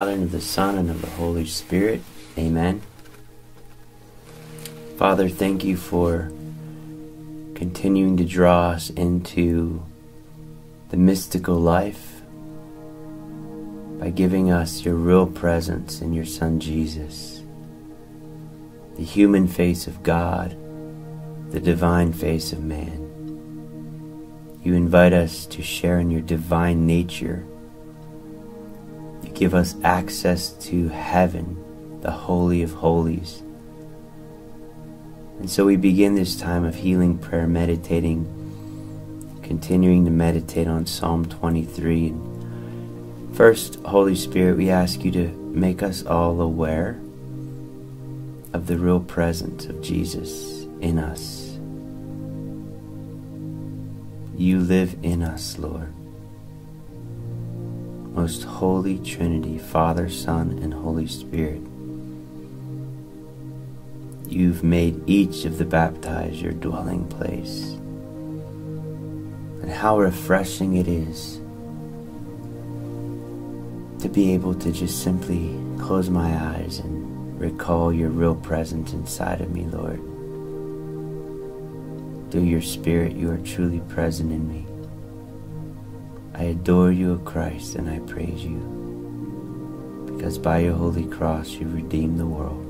Father, and of the Son, and of the Holy Spirit. Amen. Father, thank you for continuing to draw us into the mystical life by giving us your real presence in your Son Jesus, the human face of God, the divine face of man. You invite us to share in your divine nature give us access to heaven, the Holy of Holies. And so we begin this time of healing prayer meditating, continuing to meditate on Psalm 23. First, Holy Spirit, we ask you to make us all aware of the real presence of Jesus in us. You live in us, Lord most holy Trinity, Father, Son, and Holy Spirit. You've made each of the baptized your dwelling place. And how refreshing it is to be able to just simply close my eyes and recall your real presence inside of me, Lord. Through your Spirit, you are truly present in me. I adore you, O Christ, and I praise you, because by your holy cross you redeemed the world.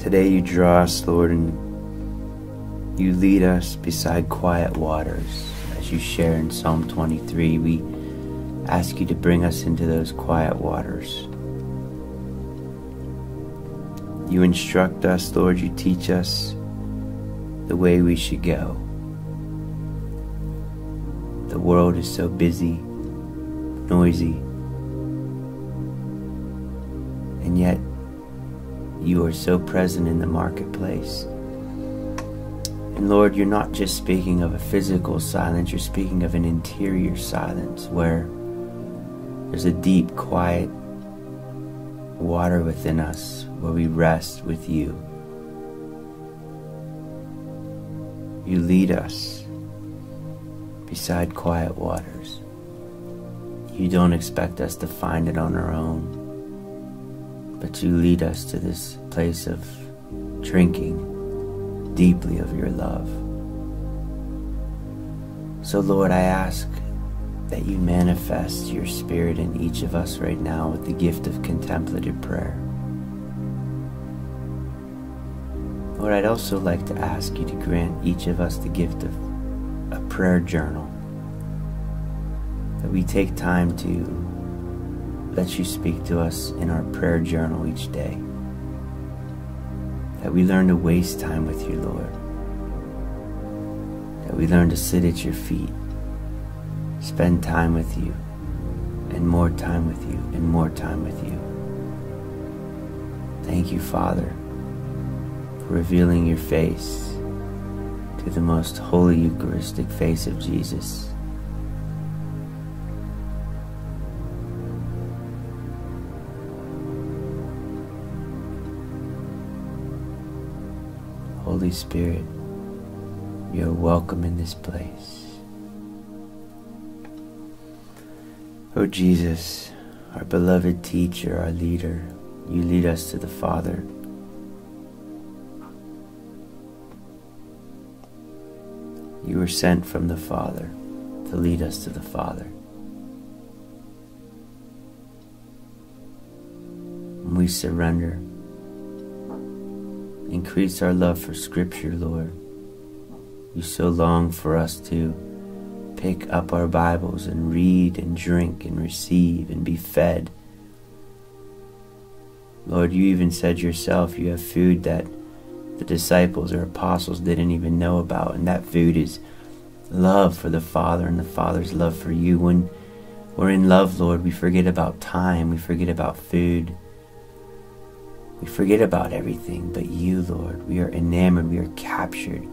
Today you draw us, Lord, and you lead us beside quiet waters. As you share in Psalm 23, we ask you to bring us into those quiet waters. You instruct us, Lord, you teach us the way we should go. The world is so busy, noisy, and yet you are so present in the marketplace. And Lord, you're not just speaking of a physical silence, you're speaking of an interior silence where there's a deep, quiet water within us where we rest with you. You lead us beside quiet waters. You don't expect us to find it on our own, but you lead us to this place of drinking deeply of your love. So, Lord, I ask that you manifest your Spirit in each of us right now with the gift of contemplative prayer. Lord, I'd also like to ask you to grant each of us the gift of a prayer journal. That we take time to let you speak to us in our prayer journal each day. That we learn to waste time with you, Lord. That we learn to sit at your feet, spend time with you, and more time with you, and more time with you. Thank you, Father, for revealing your face to the most holy Eucharistic face of Jesus. Holy Spirit, you're welcome in this place. Oh Jesus, our beloved teacher, our leader, you lead us to the Father. You were sent from the Father to lead us to the Father. And we surrender. Increase our love for Scripture, Lord. You so long for us to pick up our Bibles and read and drink and receive and be fed. Lord, you even said yourself you have food that the disciples or apostles didn't even know about. And that food is love for the Father and the Father's love for you. When we're in love, Lord, we forget about time, we forget about food, we forget about everything but you, Lord. We are enamored, we are captured.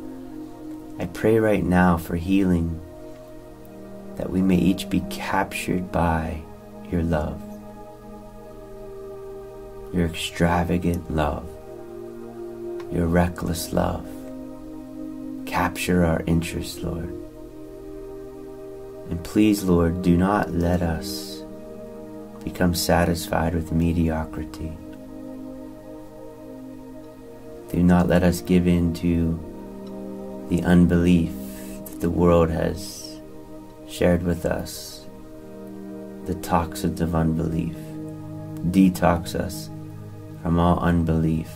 I pray right now for healing that we may each be captured by your love, your extravagant love your reckless love. Capture our interest, Lord. And please, Lord, do not let us become satisfied with mediocrity. Do not let us give in to the unbelief that the world has shared with us, the toxins of unbelief. Detox us from all unbelief.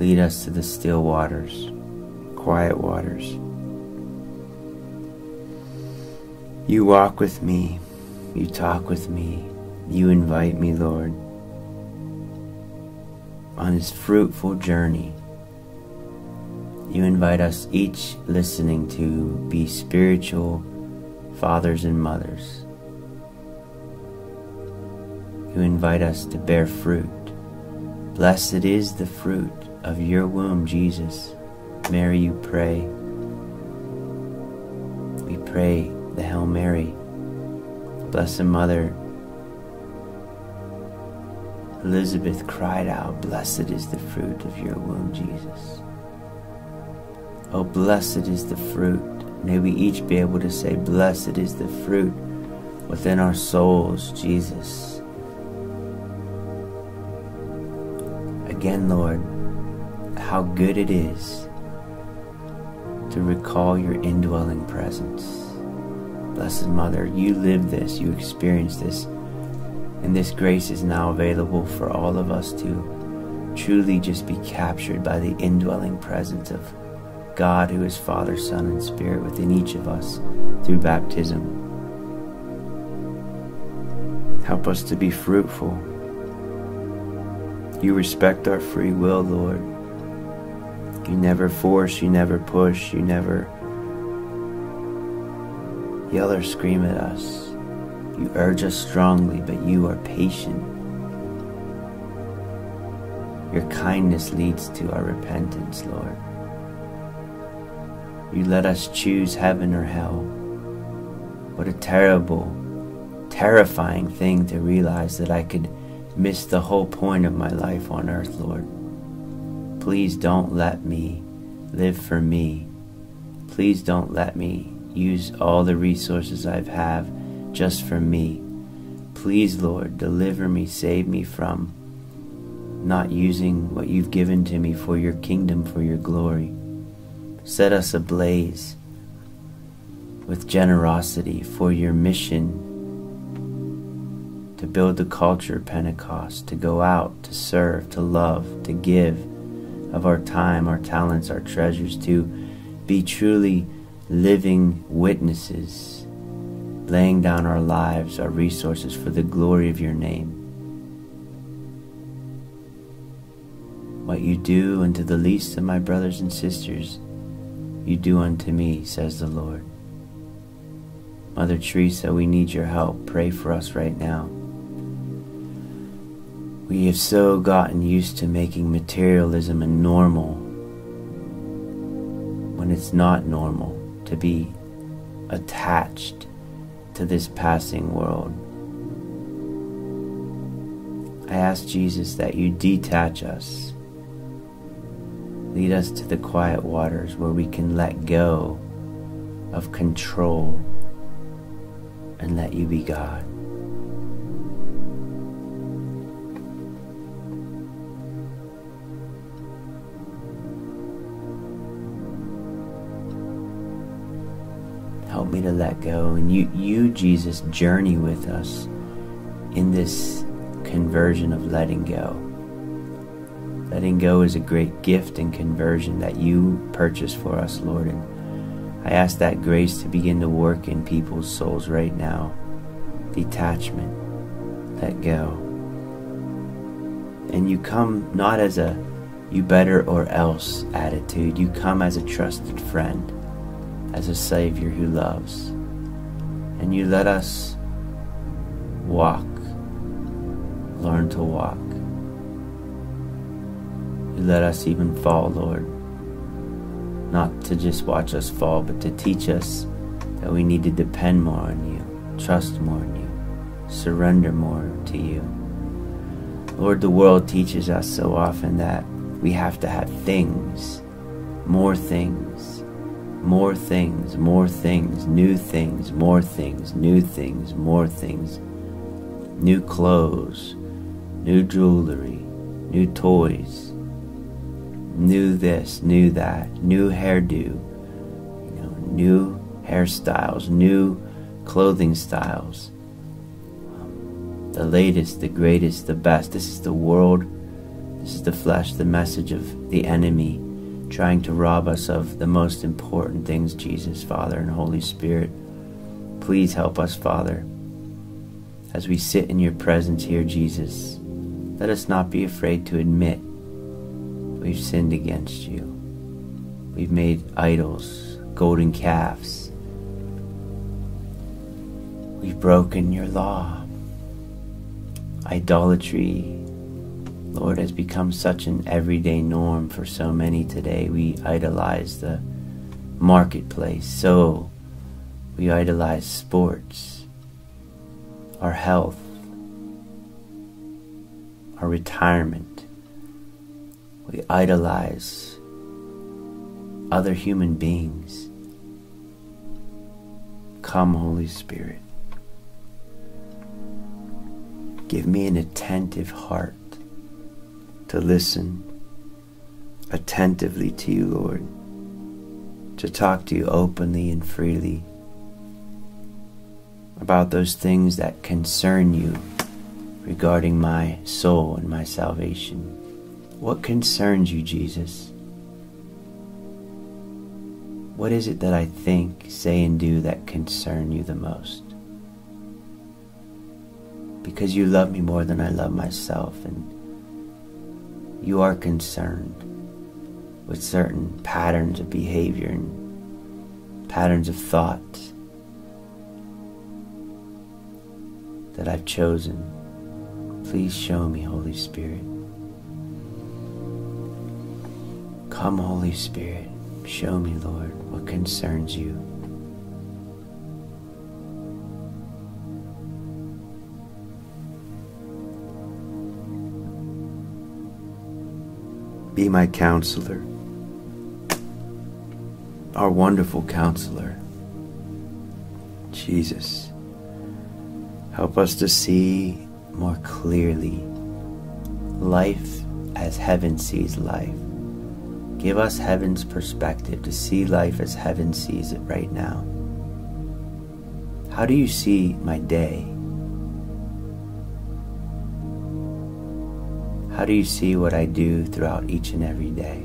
Lead us to the still waters, quiet waters. You walk with me, you talk with me, you invite me, Lord, on this fruitful journey. You invite us each listening to be spiritual fathers and mothers. You invite us to bear fruit. Blessed is the fruit of your womb, Jesus. Mary, you pray. We pray the Hail Mary. Blessed Mother, Elizabeth cried out, Blessed is the fruit of your womb, Jesus. Oh, blessed is the fruit. May we each be able to say, Blessed is the fruit within our souls, Jesus. Again, Lord, how good it is to recall your indwelling presence. Blessed Mother, you live this, you experience this, and this grace is now available for all of us to truly just be captured by the indwelling presence of God, who is Father, Son, and Spirit within each of us through baptism. Help us to be fruitful. You respect our free will, Lord. You never force, you never push, you never yell or scream at us. You urge us strongly, but you are patient. Your kindness leads to our repentance, Lord. You let us choose heaven or hell. What a terrible, terrifying thing to realize that I could miss the whole point of my life on earth, Lord. Please don't let me live for me. Please don't let me use all the resources I have just for me. Please, Lord, deliver me, save me from not using what you've given to me for your kingdom, for your glory. Set us ablaze with generosity for your mission to build the culture of Pentecost, to go out, to serve, to love, to give of our time, our talents, our treasures, to be truly living witnesses, laying down our lives, our resources for the glory of your name. What you do unto the least of my brothers and sisters, you do unto me, says the Lord. Mother Teresa, we need your help. Pray for us right now. We have so gotten used to making materialism a normal when it's not normal to be attached to this passing world. I ask Jesus that you detach us. Lead us to the quiet waters where we can let go of control and let you be God. To let go. And you, you, Jesus, journey with us in this conversion of letting go. Letting go is a great gift and conversion that you purchase for us, Lord. And I ask that grace to begin to work in people's souls right now. Detachment, let go. And you come not as a you better or else attitude, you come as a trusted friend as a Savior who loves. And you let us walk, learn to walk. You let us even fall, Lord. Not to just watch us fall, but to teach us that we need to depend more on you, trust more in you, surrender more to you. Lord, the world teaches us so often that we have to have things, more things, more things, more things, new things, more things, new things, more things, new clothes, new jewelry, new toys, new this, new that, new hairdo, you know, new hairstyles, new clothing styles, um, the latest, the greatest, the best. This is the world, this is the flesh, the message of the enemy trying to rob us of the most important things, Jesus, Father, and Holy Spirit. Please help us, Father, as we sit in your presence here, Jesus. Let us not be afraid to admit we've sinned against you. We've made idols, golden calves. We've broken your law. Idolatry Lord, has become such an everyday norm for so many today. We idolize the marketplace, so we idolize sports, our health, our retirement. We idolize other human beings. Come, Holy Spirit. Give me an attentive heart to listen attentively to you, Lord, to talk to you openly and freely about those things that concern you regarding my soul and my salvation. What concerns you, Jesus? What is it that I think, say, and do that concern you the most? Because you love me more than I love myself, and you are concerned with certain patterns of behavior and patterns of thought that I've chosen. Please show me, Holy Spirit. Come, Holy Spirit, show me, Lord, what concerns you. Be my counselor, our wonderful counselor, Jesus. Help us to see more clearly life as heaven sees life. Give us heaven's perspective to see life as heaven sees it right now. How do you see my day? How do you see what I do throughout each and every day?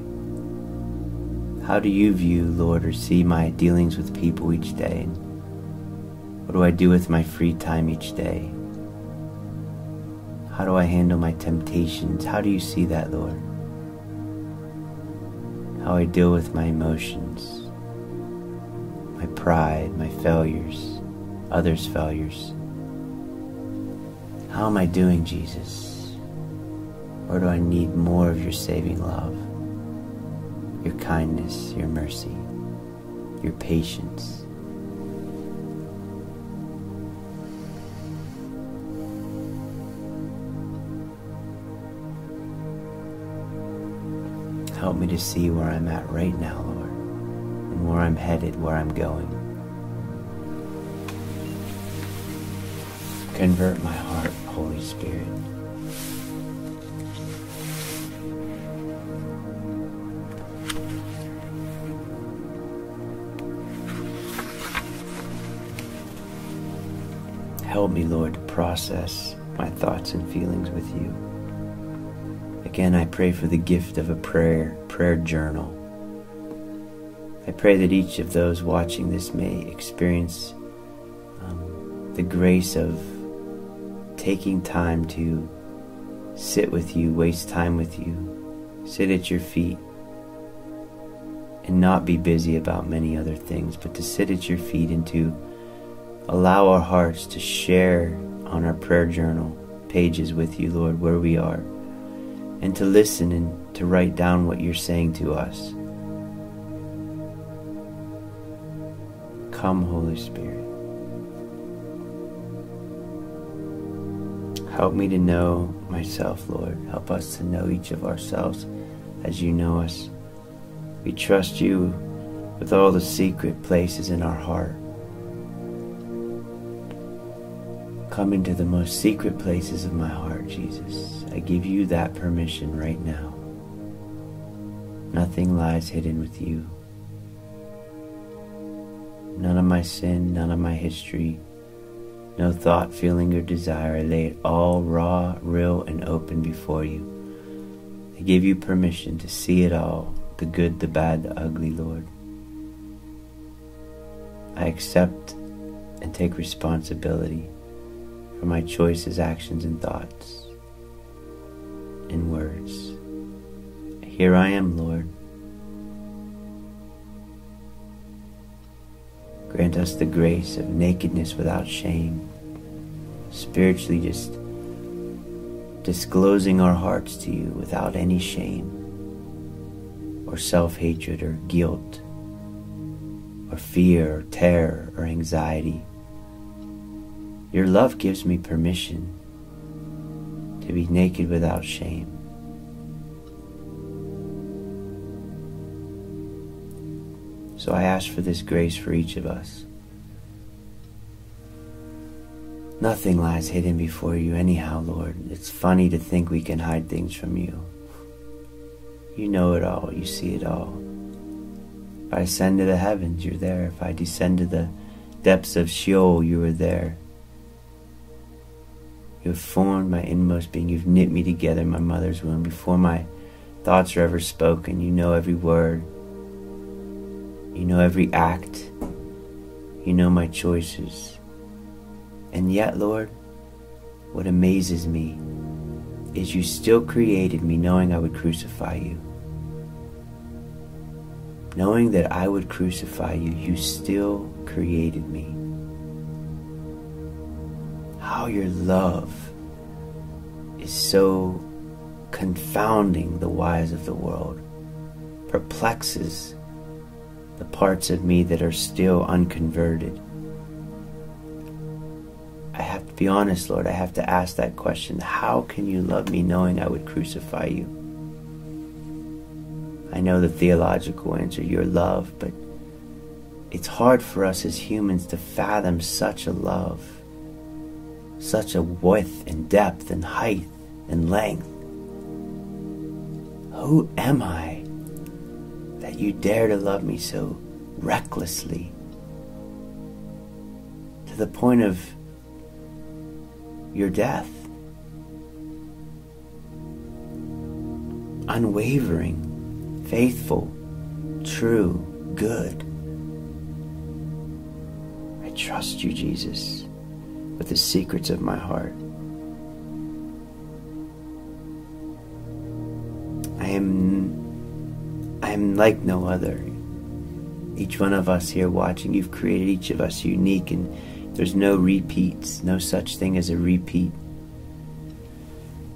How do you view, Lord, or see my dealings with people each day? What do I do with my free time each day? How do I handle my temptations? How do you see that, Lord? How I deal with my emotions, my pride, my failures, others' failures. How am I doing, Jesus? Or do I need more of your saving love, your kindness, your mercy, your patience? Help me to see where I'm at right now, Lord, and where I'm headed, where I'm going. Convert my heart, Holy Spirit. Help me, Lord, to process my thoughts and feelings with you. Again, I pray for the gift of a prayer, prayer journal. I pray that each of those watching this may experience um, the grace of taking time to sit with you, waste time with you, sit at your feet, and not be busy about many other things, but to sit at your feet and to allow our hearts to share on our prayer journal pages with you, Lord, where we are, and to listen and to write down what you're saying to us. Come, Holy Spirit. Help me to know myself, Lord. Help us to know each of ourselves as you know us. We trust you with all the secret places in our heart. Come into the most secret places of my heart, Jesus. I give you that permission right now. Nothing lies hidden with you. None of my sin, none of my history, no thought, feeling, or desire. I lay it all raw, real, and open before you. I give you permission to see it all the good, the bad, the ugly, Lord. I accept and take responsibility for my choices, actions, and thoughts, and words. Here I am, Lord. Grant us the grace of nakedness without shame, spiritually just disclosing our hearts to you without any shame or self hatred or guilt or fear or terror or anxiety. Your love gives me permission to be naked without shame. So I ask for this grace for each of us. Nothing lies hidden before you, anyhow, Lord. It's funny to think we can hide things from you. You know it all, you see it all. If I ascend to the heavens, you're there. If I descend to the depths of Sheol, you are there. You have formed my inmost being. You've knit me together in my mother's womb. Before my thoughts are ever spoken, you know every word. You know every act. You know my choices. And yet, Lord, what amazes me is you still created me knowing I would crucify you. Knowing that I would crucify you, you still created me how your love is so confounding the wise of the world, perplexes the parts of me that are still unconverted. I have to be honest, Lord. I have to ask that question How can you love me knowing I would crucify you? I know the theological answer, your love, but it's hard for us as humans to fathom such a love such a width and depth and height and length. Who am I that you dare to love me so recklessly to the point of your death? Unwavering, faithful, true, good. I trust you, Jesus with the secrets of my heart. I am I am like no other. Each one of us here watching, you've created each of us unique and there's no repeats, no such thing as a repeat.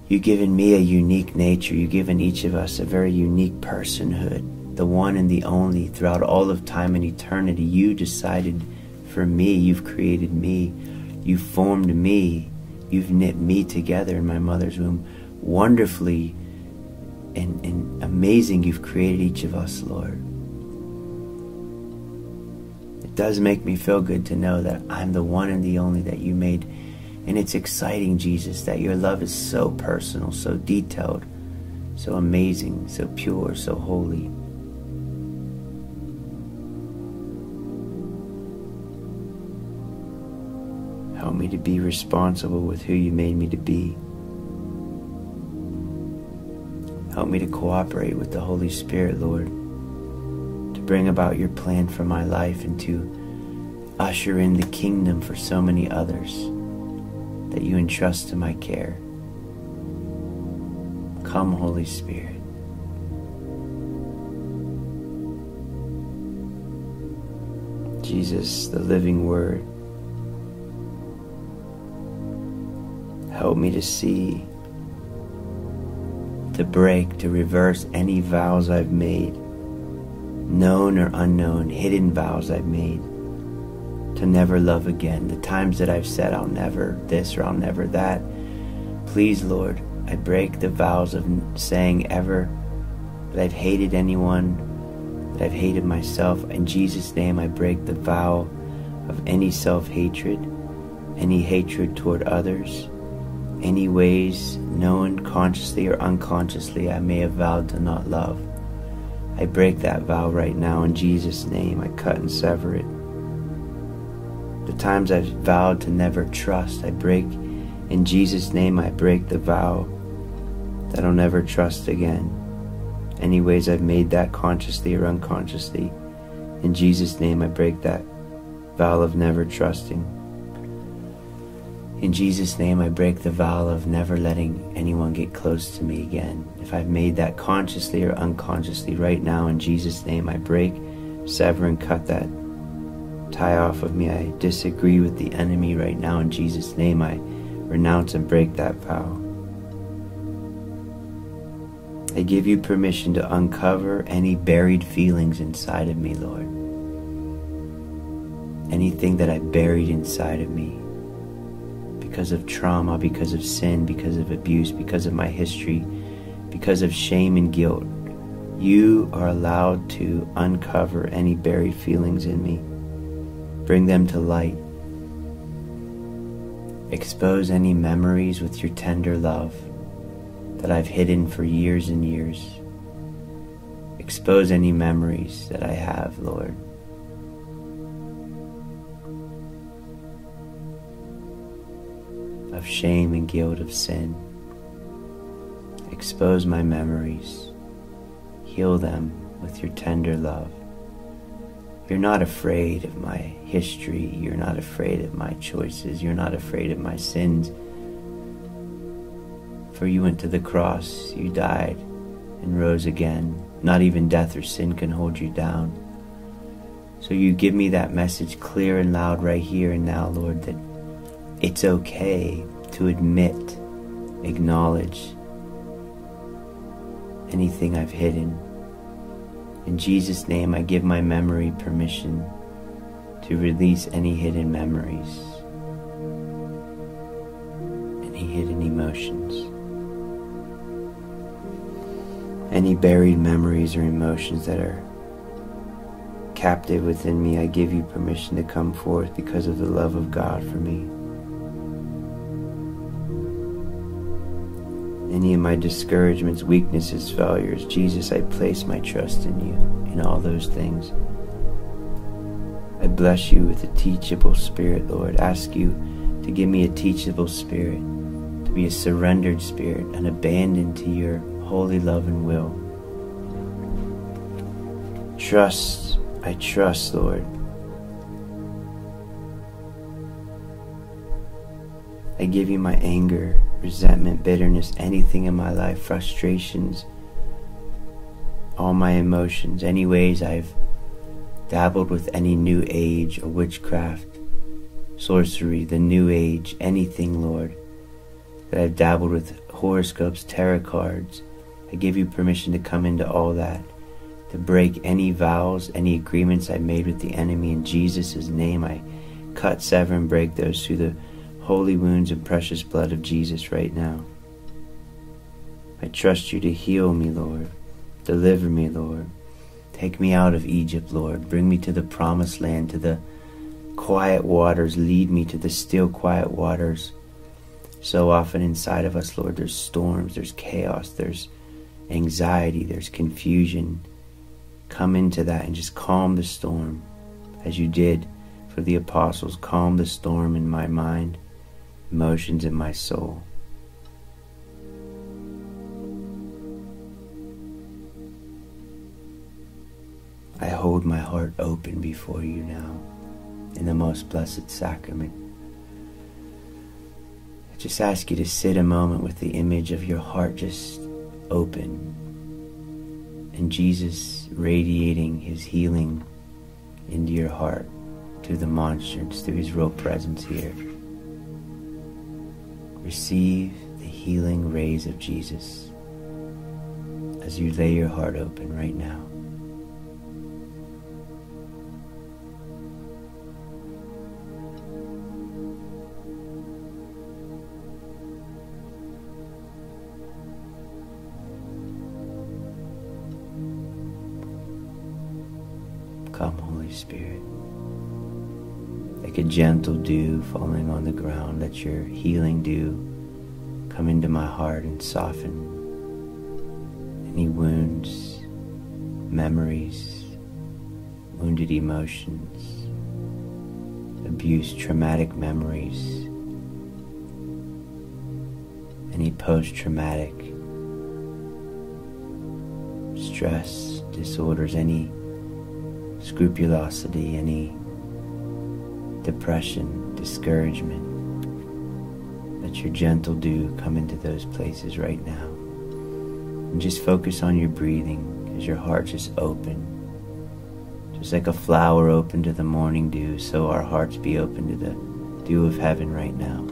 You've given me a unique nature. You've given each of us a very unique personhood, the one and the only throughout all of time and eternity. You decided for me, you've created me you formed me. You've knit me together in my mother's womb. Wonderfully and, and amazing you've created each of us, Lord. It does make me feel good to know that I'm the one and the only that you made. And it's exciting, Jesus, that your love is so personal, so detailed, so amazing, so pure, so holy. To be responsible with who you made me to be. Help me to cooperate with the Holy Spirit, Lord, to bring about your plan for my life and to usher in the kingdom for so many others that you entrust to my care. Come, Holy Spirit. Jesus, the living Word. Help me to see, to break, to reverse any vows I've made, known or unknown, hidden vows I've made, to never love again. The times that I've said I'll never this or I'll never that. Please, Lord, I break the vows of saying ever that I've hated anyone, that I've hated myself. In Jesus' name, I break the vow of any self hatred, any hatred toward others, any ways, known consciously or unconsciously, I may have vowed to not love. I break that vow right now in Jesus' name. I cut and sever it. The times I've vowed to never trust, I break in Jesus' name. I break the vow that I'll never trust again. Any ways I've made that consciously or unconsciously, in Jesus' name I break that vow of never trusting. In Jesus' name, I break the vow of never letting anyone get close to me again. If I've made that consciously or unconsciously right now, in Jesus' name, I break, sever, and cut that tie off of me. I disagree with the enemy right now. In Jesus' name, I renounce and break that vow. I give you permission to uncover any buried feelings inside of me, Lord. Anything that I buried inside of me because of trauma, because of sin, because of abuse, because of my history, because of shame and guilt. You are allowed to uncover any buried feelings in me. Bring them to light. Expose any memories with your tender love that I've hidden for years and years. Expose any memories that I have, Lord. Shame and guilt of sin. Expose my memories. Heal them with your tender love. You're not afraid of my history. You're not afraid of my choices. You're not afraid of my sins. For you went to the cross, you died, and rose again. Not even death or sin can hold you down. So you give me that message clear and loud right here and now, Lord, that it's okay to admit, acknowledge anything I've hidden. In Jesus' name, I give my memory permission to release any hidden memories, any hidden emotions, any buried memories or emotions that are captive within me. I give you permission to come forth because of the love of God for me. Any of my discouragements, weaknesses, failures. Jesus, I place my trust in you in all those things. I bless you with a teachable spirit, Lord. Ask you to give me a teachable spirit, to be a surrendered spirit, and abandoned to your holy love and will. Trust, I trust, Lord. I give you my anger, resentment, bitterness, anything in my life, frustrations, all my emotions, any ways I've dabbled with any new age or witchcraft, sorcery, the new age, anything, Lord, that I've dabbled with horoscopes, tarot cards. I give you permission to come into all that, to break any vows, any agreements I made with the enemy in Jesus' name. I cut, sever, and break those through the holy wounds and precious blood of Jesus right now. I trust you to heal me, Lord. Deliver me, Lord. Take me out of Egypt, Lord. Bring me to the promised land, to the quiet waters. Lead me to the still quiet waters. So often inside of us, Lord, there's storms, there's chaos, there's anxiety, there's confusion. Come into that and just calm the storm as you did for the apostles. Calm the storm in my mind emotions in my soul. I hold my heart open before you now in the most blessed sacrament. I just ask you to sit a moment with the image of your heart just open and Jesus radiating his healing into your heart through the monstrance, through his real presence here. Receive the healing rays of Jesus as you lay your heart open right now. Gentle dew falling on the ground, let your healing dew come into my heart and soften any wounds, memories, wounded emotions, abuse, traumatic memories, any post traumatic stress disorders, any scrupulosity, any depression, discouragement. Let your gentle dew come into those places right now. And just focus on your breathing as your heart just open. Just like a flower open to the morning dew, so our hearts be open to the dew of heaven right now.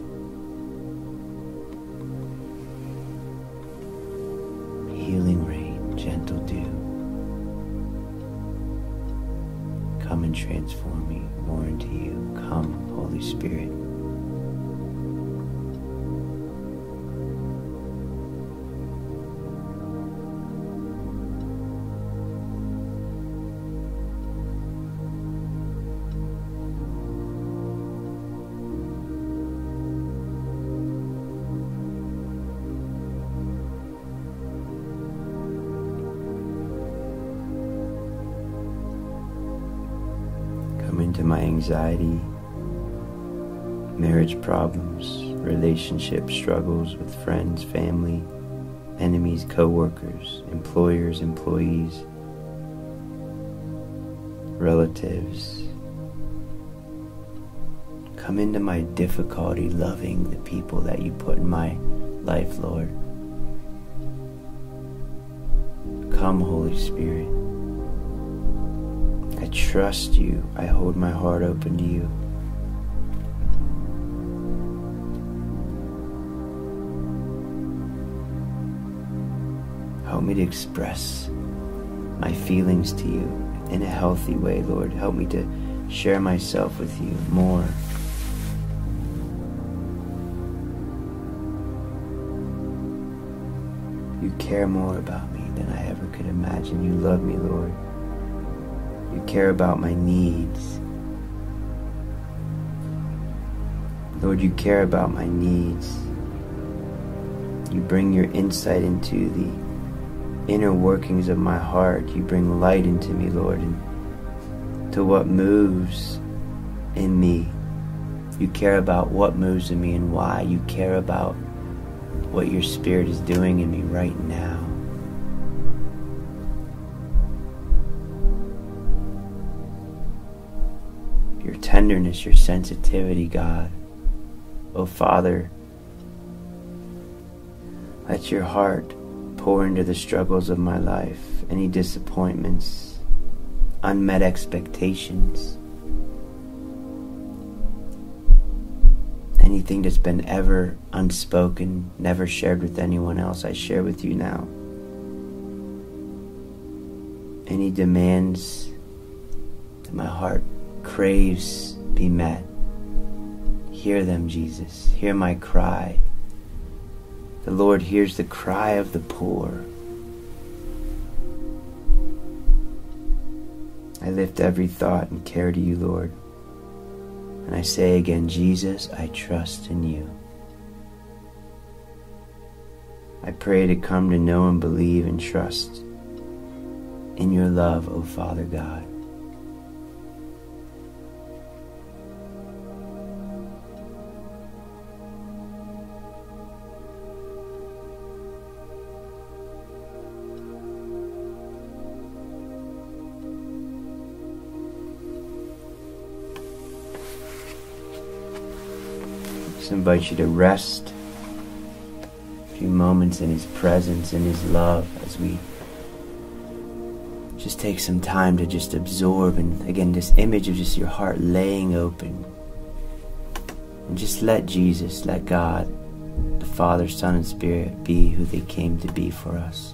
Anxiety, marriage problems, relationship struggles with friends, family, enemies, co-workers, employers, employees, relatives. Come into my difficulty loving the people that you put in my life, Lord. Come, Holy Spirit. Trust you. I hold my heart open to you. Help me to express my feelings to you in a healthy way, Lord. Help me to share myself with you more. You care more about me than I ever could imagine. You love me, Lord. You care about my needs. Lord, you care about my needs. You bring your insight into the inner workings of my heart. You bring light into me, Lord, and to what moves in me. You care about what moves in me and why. You care about what your spirit is doing in me right now. Tenderness, your sensitivity, God. Oh, Father, let your heart pour into the struggles of my life, any disappointments, unmet expectations, anything that's been ever unspoken, never shared with anyone else, I share with you now. Any demands that my heart craves be met. Hear them, Jesus. Hear my cry. The Lord hears the cry of the poor. I lift every thought and care to you, Lord. And I say again, Jesus, I trust in you. I pray to come to know and believe and trust in your love, O Father God. Just invite you to rest a few moments in His presence, in His love, as we just take some time to just absorb and again this image of just your heart laying open. And just let Jesus, let God, the Father, Son, and Spirit be who they came to be for us.